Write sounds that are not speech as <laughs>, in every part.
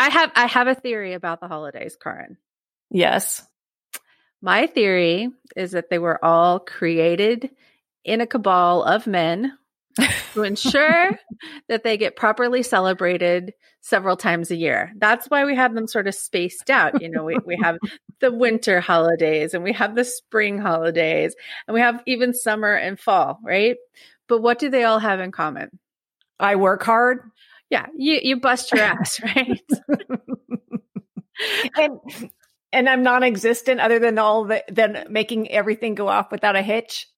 I have I have a theory about the holidays, Karin. Yes. My theory is that they were all created in a cabal of men to <laughs> ensure that they get properly celebrated several times a year. That's why we have them sort of spaced out. You know, we, we have the winter holidays and we have the spring holidays and we have even summer and fall, right? But what do they all have in common? I work hard. Yeah, you you bust your ass, <laughs> right? <laughs> and and I'm non-existent other than all the than making everything go off without a hitch.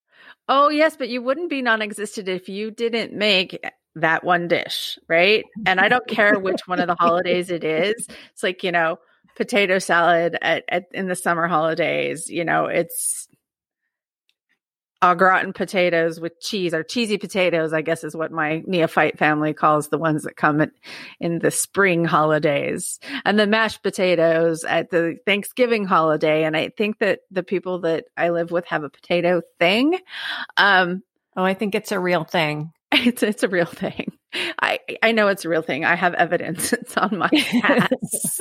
Oh yes, but you wouldn't be non-existent if you didn't make that one dish, right? And I don't care which one of the holidays it is. It's like you know, potato salad at, at in the summer holidays. You know, it's au gratin potatoes with cheese or cheesy potatoes, I guess is what my neophyte family calls the ones that come at, in the spring holidays and the mashed potatoes at the Thanksgiving holiday. And I think that the people that I live with have a potato thing. Um, oh, I think it's a real thing. <laughs> It's, it's a real thing. I, I know it's a real thing. I have evidence. <laughs> It's on my <laughs> ass.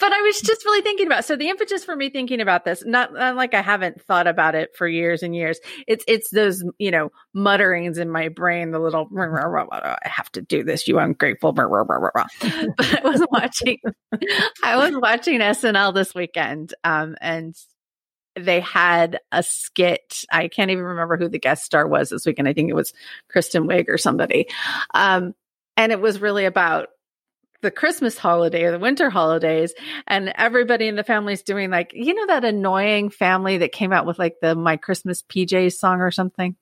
But I was just really thinking about so the impetus for me thinking about this, not, not, like I haven't thought about it for years and years. It's it's those you know mutterings in my brain, the little I have to do this, you ungrateful. <laughs> but I was watching, I was watching SNL this weekend, um, and they had a skit. I can't even remember who the guest star was this weekend. I think it was Kristen Wiig or somebody. Um, and it was really about the Christmas holiday or the winter holidays, and everybody in the family is doing like, you know, that annoying family that came out with like the My Christmas PJs song or something.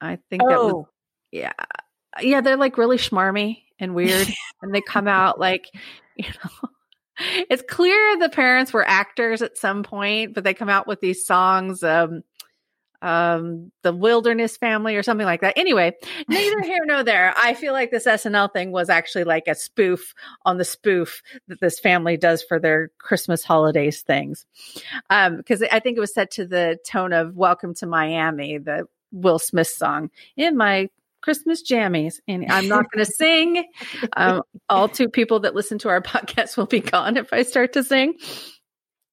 I think oh. that was, oh. yeah. Yeah, they're like really schmarmy and weird. <laughs> and they come out like, you know, <laughs> it's clear the parents were actors at some point, but they come out with these songs. Um, um the Holderness family or something like that anyway neither here nor there i feel like this snl thing was actually like a spoof on the spoof that this family does for their christmas holidays things um because i think it was set to the tone of welcome to miami the will smith song in my Christmas jammies. And I'm not going <laughs> to sing. Um, all two people that listen to our <laughs> podcast will be gone if I start to sing.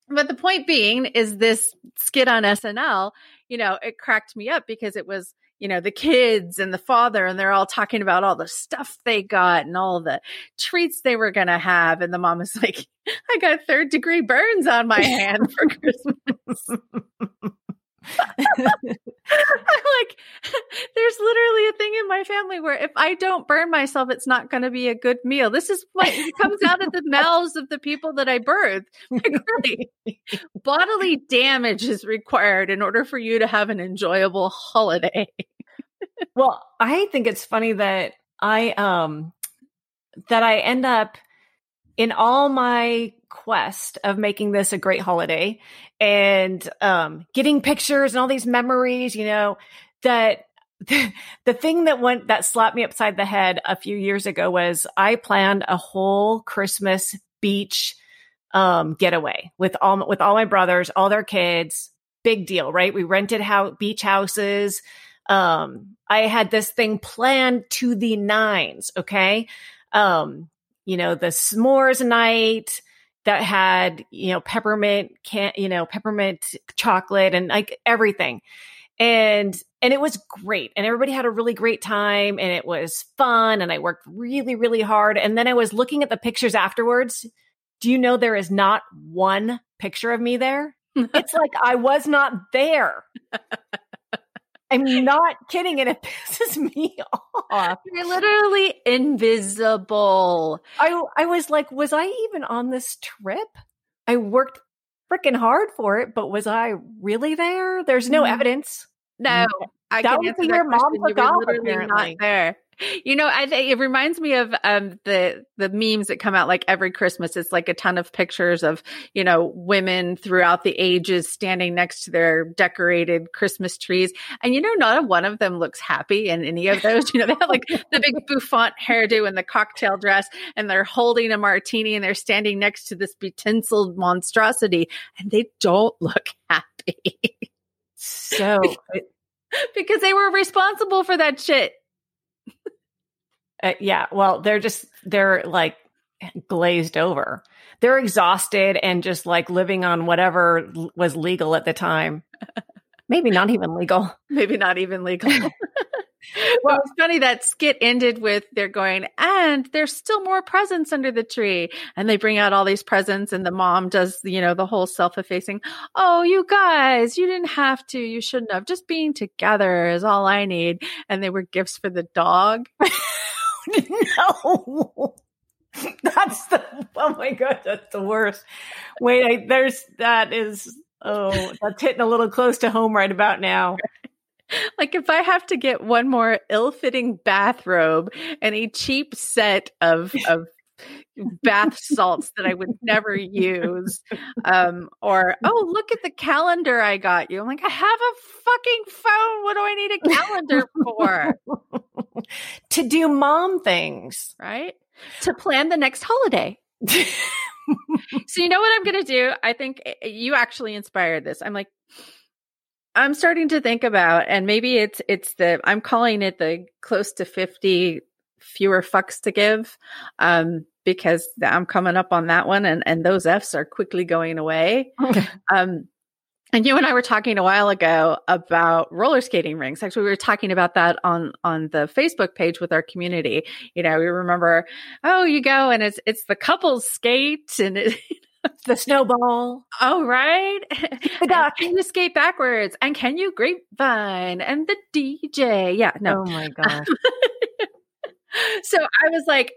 But the point being is this skit on SNL you know, it cracked me up because it was, you know, the kids and the father, and they're all talking about all the stuff they got and all the treats they were going to have. And the mom is <laughs> like, I got third degree burns on my hand for <laughs> Christmas. <laughs> <laughs> I'm like, <laughs> there's literally a thing in my family where if I don't burn myself, it's not going to be a good meal. This is what comes out of the <laughs> mouths of the people that I birth. Like, really, bodily damage is required in order for you to have an enjoyable holiday. well, I think it's funny that I um that I end up in all my quest of making this a great holiday and um, getting pictures and all these memories, you know, that the, <laughs> the thing that went that slapped me upside the head a few years ago was I planned a whole Christmas beach um, getaway with all with all my brothers, all their kids. Big deal, right? We rented how beach houses. Um, I had this thing planned to the nines. Okay, um, you know, the s'mores night that had, you know, peppermint can, you know, peppermint chocolate and like everything. And, and it was great. And everybody had a really great time and it was fun. And I worked really, really hard. And then I was looking at the pictures afterwards. Do you know there is not one picture of me there? <laughs> it's like I was not there. <laughs> I'm not kidding, and it <laughs> pisses me off. You're literally invisible. I I was like, was I even on this trip? I worked freaking hard for it, but was I really there? There's no mm-hmm. evidence. No, I that was the year mom off. Apparently, not there. You know, I think it reminds me of um, the the memes that come out like every Christmas. It's like a ton of pictures of you know women throughout the ages standing next to their decorated Christmas trees, and you know, not one of them looks happy in any of those. You know, they have like the big bouffant hairdo and the cocktail dress, and they're holding a martini and they're standing next to this betinselled monstrosity, and they don't look happy. so <laughs> because they were responsible for that shit. Uh, yeah. Well, they're just, they're like glazed over. They're exhausted and just like living on whatever was legal at the time. <laughs> Maybe not even legal. Maybe not even legal. <laughs> well, it's funny that skit ended with they're going, and there's still more presents under the tree. And they bring out all these presents, and the mom does, you know, the whole self effacing. Oh, you guys, you didn't have to. You shouldn't have. Just being together is all I need. And they were gifts for the dog. <laughs> <laughs> no. That's the oh my god, that's the worst. Wait, I, there's that is oh that's hitting a little close to home right about now. <laughs> Like if I have to get one more ill-fitting bathrobe and a cheap set of of bath <laughs> salts that I would never use. Um, or, oh, look at the calendar I got you. I'm like, I have a fucking phone. What do I need a calendar for? <laughs> to do mom things. Right? To plan the next holiday. <laughs> so you know what I'm going to do? I think eh, eh, you actually inspired this. I'm like, I'm starting to think about, and maybe it's it's the I'm calling it the close to 50 fewer fucks to give um, because I'm coming up on that one, and and those Fs are quickly going away. Okay. Um, and you and I were talking a while ago about roller skating rinks. Actually, we were talking about that on on the Facebook page with our community. You know, we remember, oh, you go and it's it's the couples skate and it, <laughs> the snowball. Oh, right. The duck. can you skate backwards? And can you grapevine? And the DJ. Yeah, no. Oh my gosh. <laughs> so I was like,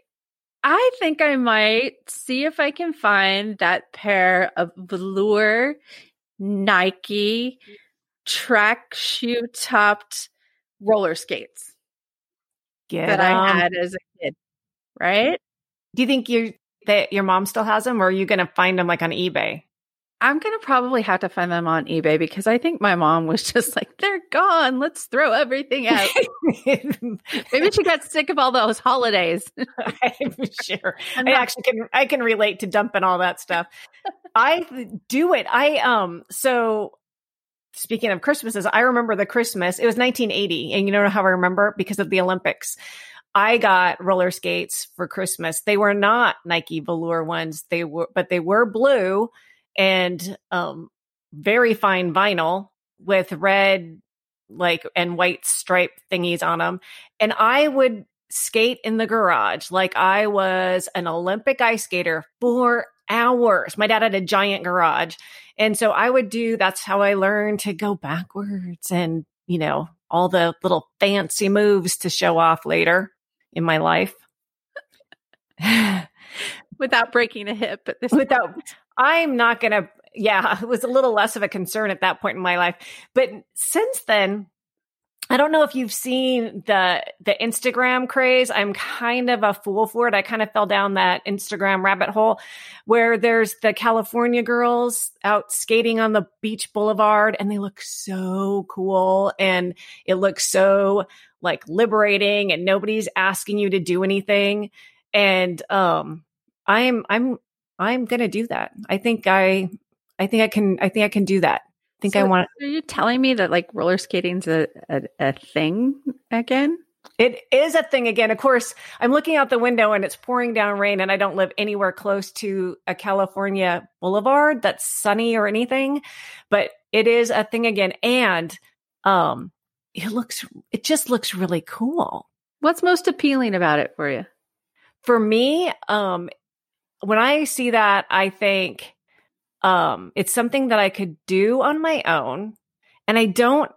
I think I might see if I can find that pair of velour Nike track shoe topped roller skates Get that I um had as a kid. Right? Do you think you that your mom still has them, or are you going to find them like on eBay? I'm going to probably have to find them on eBay because I think my mom was <laughs> just like, they're gone. Let's throw everything out. <laughs> Maybe she got sick of all those holidays. <laughs> I'm sure. I actually can, I can relate to dumping all that stuff. I do it. I, um, so speaking of Christmases, I remember the Christmas, it was 1980. And you know how I remember? Because of the Olympics. I got roller skates for Christmas. They were not Nike velour ones. They were, but they were blue and um, very fine vinyl with red like and white stripe thingies on them. And I would skate in the garage like I was an Olympic ice skater for hours. My dad had a giant garage. And so I would do that's how I learned to go backwards and, you know, all the little fancy moves to show off later in my life. <sighs> <laughs> Without breaking a hip at this Without point. I'm not going to, yeah, <laughs> it was a little less of a concern at that point in my life. But since then, I don't know if you've seen the the Instagram craze. I'm kind of a fool for it. I kind of fell down that Instagram rabbit hole where there's the California girls out skating on the beach boulevard and they look so cool and it looks so like liberating and nobody's asking you to do anything. And um I'm I'm I'm to do that. I think I, I think I can, I think I can do that. I think so I want. Are you telling me that like roller skating's a, a, a thing again? It is a thing again. Of course, I'm looking out the window and it's pouring down rain, and I don't live anywhere close to a California boulevard that's sunny or anything, but it is a thing again. And um, it looks, it just looks really cool. What's most appealing about it for you? For me, um, when I see that, I think um, it's something that I could do on my own. And I don't,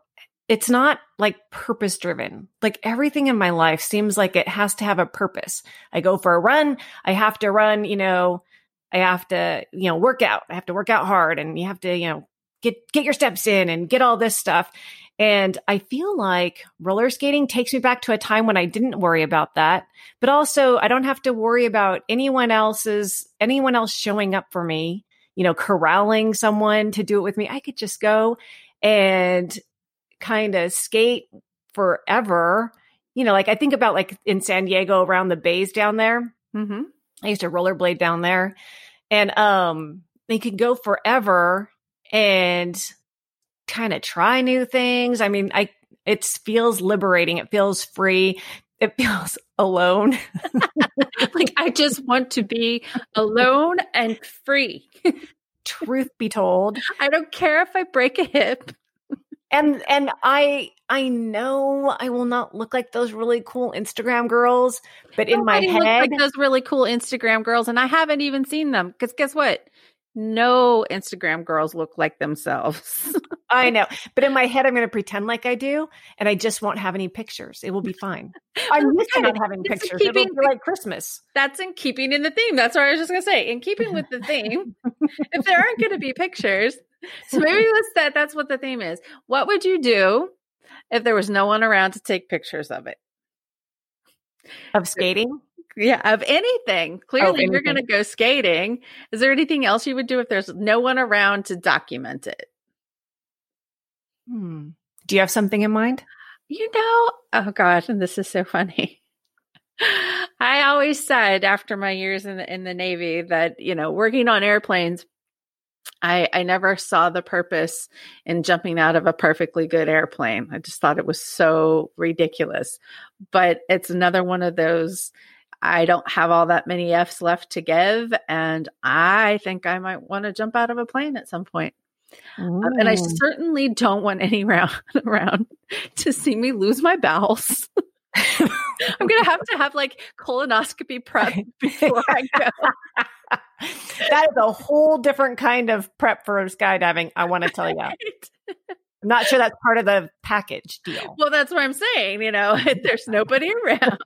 it's not like purpose driven. Like everything in my life seems like it has to have a purpose. I go for a run. I have to run, you know, I have to, you know, work out. I have to work out hard and you have to, you know, get, get your steps in and get all this stuff. And I feel like roller skating takes me back to a time when I didn't worry about that, but also I don't have to worry about anyone else's, anyone else showing up for me, you know, corralling someone to do it with me. I could just go and kind of skate forever. You know, like I think about like in San Diego around the bays down there. Mm-hmm. I used to rollerblade down there and, um, they could go forever and kind of try new things. I mean, I it feels liberating. It feels free. it <laughs> feels alone. <laughs> like I just want to be alone and free. <laughs> Truth be told, I don't care if I break a hip. And and I I know I will not look like those really cool Instagram girls, but in my head, like those really cool Instagram girls, and I haven't even seen them because guess what? No Instagram girls look like themselves. <laughs> I know. But in my head, I'm going to pretend like I do, and I just won't have any pictures. It will be fine. I'm used to not having pictures. Keeping, It'll be like Christmas. That's in keeping in the theme. That's what I was just going to say. In keeping with the theme, <laughs> if there aren't going to be pictures, so maybe let's that that's what the theme is. What would you do if there was no one around to take pictures of it? Of skating? Yeah, of anything. Clearly, oh, anything. you're going to go skating. Is there anything else you would do if there's no one around to document it? Hmm. Do you have something in mind? You know, oh gosh, and this is so funny. <laughs> I always said after my years in the in the Navy that you know working on airplanes, I I never saw the purpose in jumping out of a perfectly good airplane. I just thought it was so ridiculous. But it's another one of those I don't have all that many F's left to give. And I think I might want to jump out of a plane at some point. Um, and I certainly don't want any round, <laughs> around to see me lose my bowels. <laughs> I'm going to have to have like colonoscopy prep <laughs> before I go. that is a whole different kind of prep for skydiving, I want to tell you. I'm not sure that's part of the package deal. Well, that's what I'm saying. You know, there's nobody around.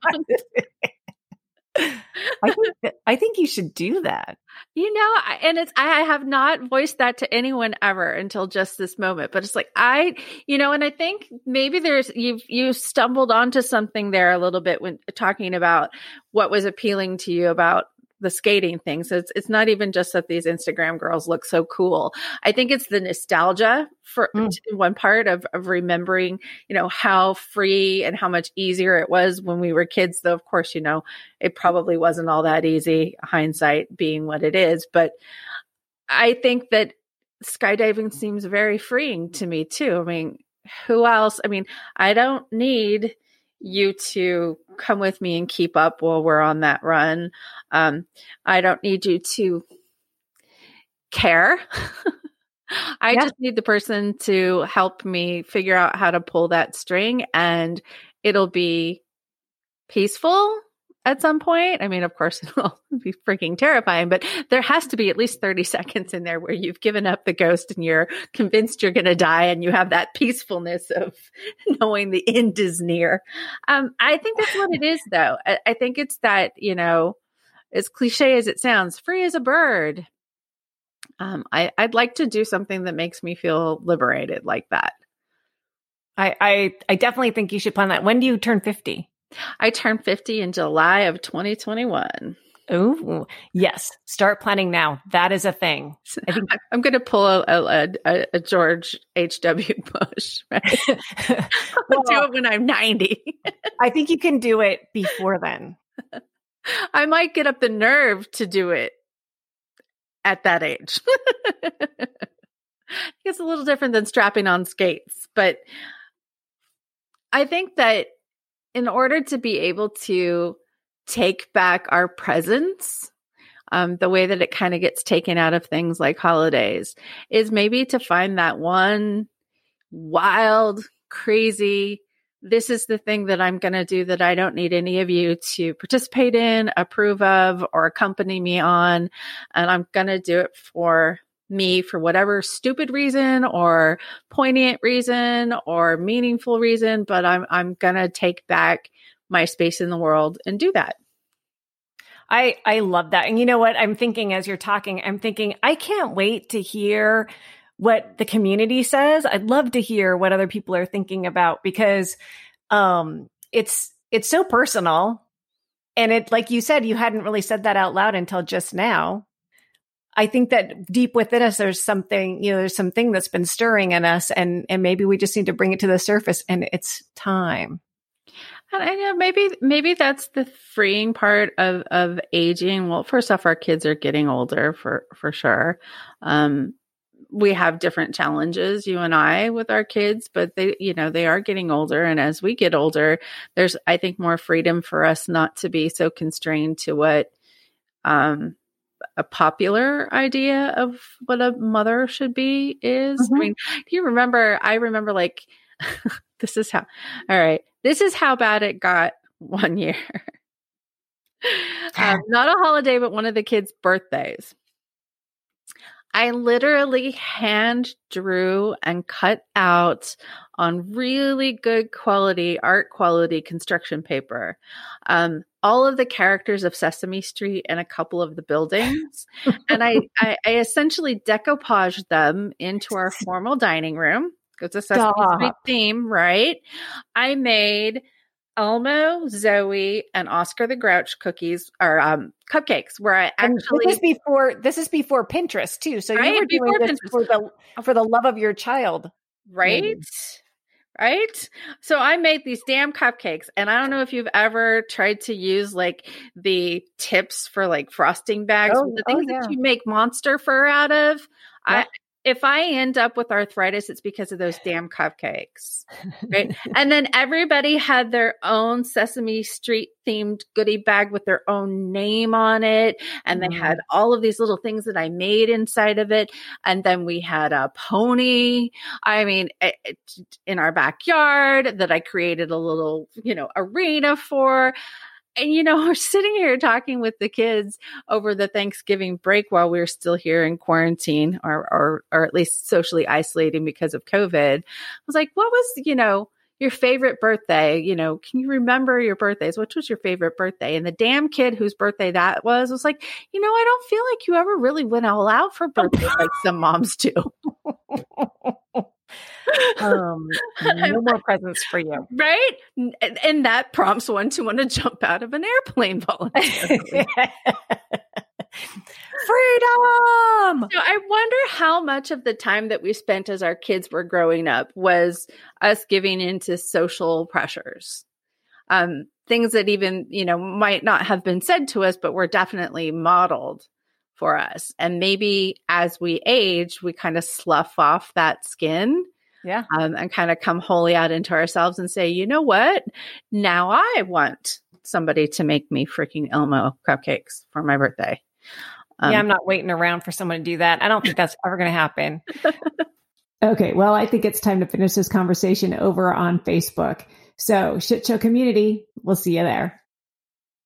I think I think you should do that. You know, and it's I have not voiced that to anyone ever until just this moment. But it's like I, you know, and I think maybe there's you've you stumbled onto something there a little bit when talking about what was appealing to you about the skating thing. So it's it's not even just that these Instagram girls look so cool. I think it's the nostalgia for mm. one part of of remembering, you know, how free and how much easier it was when we were kids. Though of course, you know, it probably wasn't all that easy, hindsight being what it is. But I think that skydiving seems very freeing to me too. I mean, who else? I mean, I don't need you to come with me and keep up while we're on that run. Um, I don't need you to care. <laughs> I yeah. just need the person to help me figure out how to pull that string and it'll be peaceful at some point. I mean, of course, <laughs> it'll be freaking terrifying, but there has to be at least 30 seconds in there where you've given up the ghost and you're convinced you're going to die and you have that peacefulness of <laughs> knowing the end is near. Um, I think that's what it is, though. I, I think it's that, you know, as cliche as it sounds, free as a bird. Um, I, I'd like to do something that makes me feel liberated like that. I, I, I definitely think you should plan that. When do you turn 50? I turned 50 in July of 2021. Oh, yes. Start planning now. That is a thing. <laughs> I think I'm going to pull a, a, a, a George H.W. Bush. Right? <laughs> <laughs> well, do it when I'm 90. I think you can do it before then. I might get up the nerve to do it at that age. it's a little different than strapping on skates, but I think that in order to be able to take back our presence, um, the way that it kind of gets taken out of things like holidays is maybe to find that one wild, crazy, this is the thing that I'm going to do that I don't need any of you to participate in, approve of, or accompany me on. And I'm going to do it for me for whatever stupid reason or poignant reason or meaningful reason, but I'm I'm gonna take back my space in the world and do that. I I love that. And you know what? I'm thinking as you're talking, I'm thinking I can't wait to hear what the community says. I'd love to hear what other people are thinking about because um it's it's so personal. And it like you said, you hadn't really said that out loud until just now. I think that deep within us, there's something, you know, there's something that's been stirring in us and, and maybe we just need to bring it to the surface and it's time. And I know maybe, maybe that's the freeing part of, of aging. Well, first off, our kids are getting older for, for sure. Um, we have different challenges, you and I, with our kids, but they, you know, they are getting older. And as we get older, there's, I think, more freedom for us not to be so constrained to what, um, a popular idea of what a mother should be is. Mm-hmm. I mean, do you remember? I remember like, <laughs> this is how, all right, this is how bad it got <laughs> one year. um, not a holiday, but one of the kids' birthdays. I literally hand drew and cut out on really good quality, art quality construction paper. Um, all of the characters of Sesame Street and a couple of the buildings. and I, <laughs> I, I, essentially decoupaged them into our formal dining room. It's a Sesame Stop. Street theme, right? I made Elmo, Zoe, and Oscar the Grouch cookies or um, cupcakes. Where I actually this is before this is before Pinterest too. So right? you were doing before this Pinterest. for the for the love of your child, right? Maybe. Right. So I made these damn cupcakes, and I don't know if you've ever tried to use like the tips for like frosting bags, oh, the things oh, yeah. that you make monster fur out of. I if I end up with arthritis, it's because of those damn cupcakes. Right. <laughs> and then everybody had their own Sesame Street themed goodie bag with their own name on it. And mm. they had mm-hmm. all of these little things that I made inside of it. And then we had a pony. I mean, it, in our backyard that I created a little, you know, arena for and you know, <laughs> we're sitting here talking with the kids over the Thanksgiving break while we are still here in quarantine or, or, or at least socially isolating because of COVID. I was like, what was, you know, your favorite birthday? You know, can you remember your birthdays? Which was your favorite birthday? And the damn kid whose birthday that was was like, you know, I don't feel like you ever really went all out for oh. birthday like some moms do. <laughs> um, <laughs> no more presents for you. Right? And that prompts one to want to jump out of an airplane <laughs> voluntarily. <laughs> Freedom! So I wonder how much of the time that we spent as our kids were growing up was us giving into social pressures. Um, things that even, you know, might not have been said to us, but were definitely modeled for us. And maybe as we age, we kind of slough off that skin yeah. Um, and kind of come wholly out into ourselves and say, you know what? Now I want somebody to make me freaking Elmo cupcakes for my birthday. Um, yeah, I'm not waiting around for someone to do that. I don't think that's ever going to happen. <laughs> okay, well, I think it's time to finish this conversation over on Facebook. So, Shit Show Community, we'll see you there.